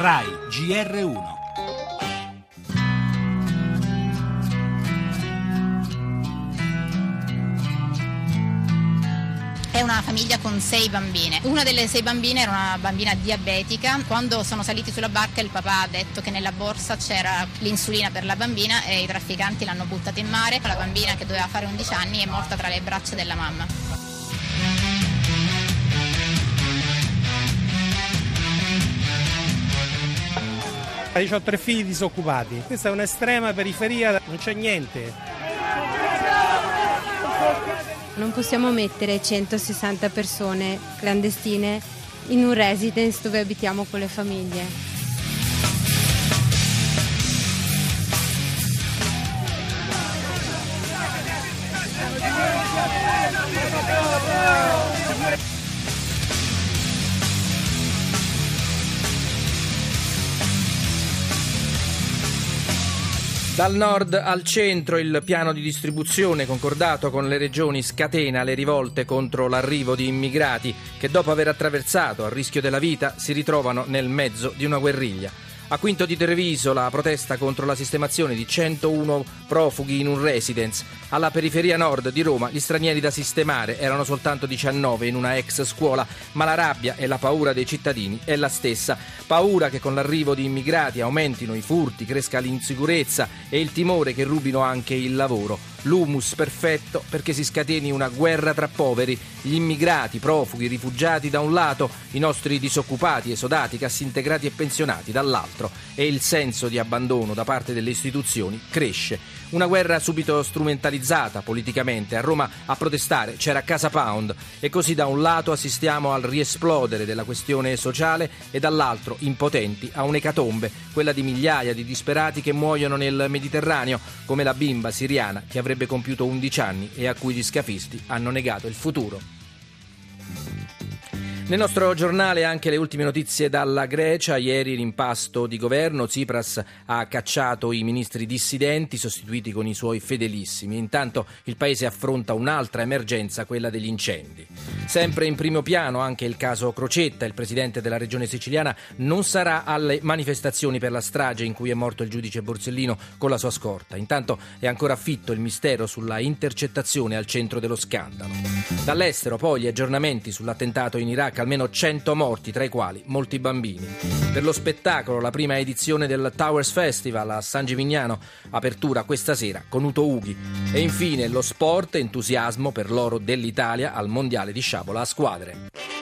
RAI GR1 È una famiglia con sei bambine. Una delle sei bambine era una bambina diabetica. Quando sono saliti sulla barca il papà ha detto che nella borsa c'era l'insulina per la bambina e i trafficanti l'hanno buttata in mare. La bambina che doveva fare 11 anni è morta tra le braccia della mamma. Io ho tre figli disoccupati, questa è un'estrema periferia, non c'è niente. Non possiamo mettere 160 persone clandestine in un residence dove abitiamo con le famiglie. Dal nord al centro il piano di distribuzione concordato con le regioni scatena le rivolte contro l'arrivo di immigrati che dopo aver attraversato a rischio della vita si ritrovano nel mezzo di una guerriglia. A Quinto di Treviso la protesta contro la sistemazione di 101 profughi in un residence. Alla periferia nord di Roma gli stranieri da sistemare erano soltanto 19 in una ex scuola, ma la rabbia e la paura dei cittadini è la stessa. Paura che con l'arrivo di immigrati aumentino i furti, cresca l'insicurezza e il timore che rubino anche il lavoro l'humus perfetto perché si scateni una guerra tra poveri, gli immigrati, profughi, rifugiati da un lato, i nostri disoccupati, esodati, cassintegrati e pensionati dall'altro e il senso di abbandono da parte delle istituzioni cresce. Una guerra subito strumentalizzata politicamente. A Roma a protestare c'era Casa Pound e così da un lato assistiamo al riesplodere della questione sociale e dall'altro impotenti a un'ecatombe, quella di migliaia di disperati che muoiono nel Mediterraneo, come la bimba siriana che avrebbe compiuto 11 anni e a cui gli scafisti hanno negato il futuro. Nel nostro giornale anche le ultime notizie dalla Grecia. Ieri l'impasto di governo. Tsipras ha cacciato i ministri dissidenti sostituiti con i suoi fedelissimi. Intanto il paese affronta un'altra emergenza, quella degli incendi. Sempre in primo piano anche il caso Crocetta. Il presidente della regione siciliana non sarà alle manifestazioni per la strage in cui è morto il giudice Borsellino con la sua scorta. Intanto è ancora affitto il mistero sulla intercettazione al centro dello scandalo. Dall'estero poi gli aggiornamenti sull'attentato in Iraq almeno 100 morti, tra i quali molti bambini. Per lo spettacolo, la prima edizione del Towers Festival a San Gimignano, apertura questa sera con Uto Ughi. E infine lo sport, entusiasmo per l'oro dell'Italia al Mondiale di Sciabola a squadre.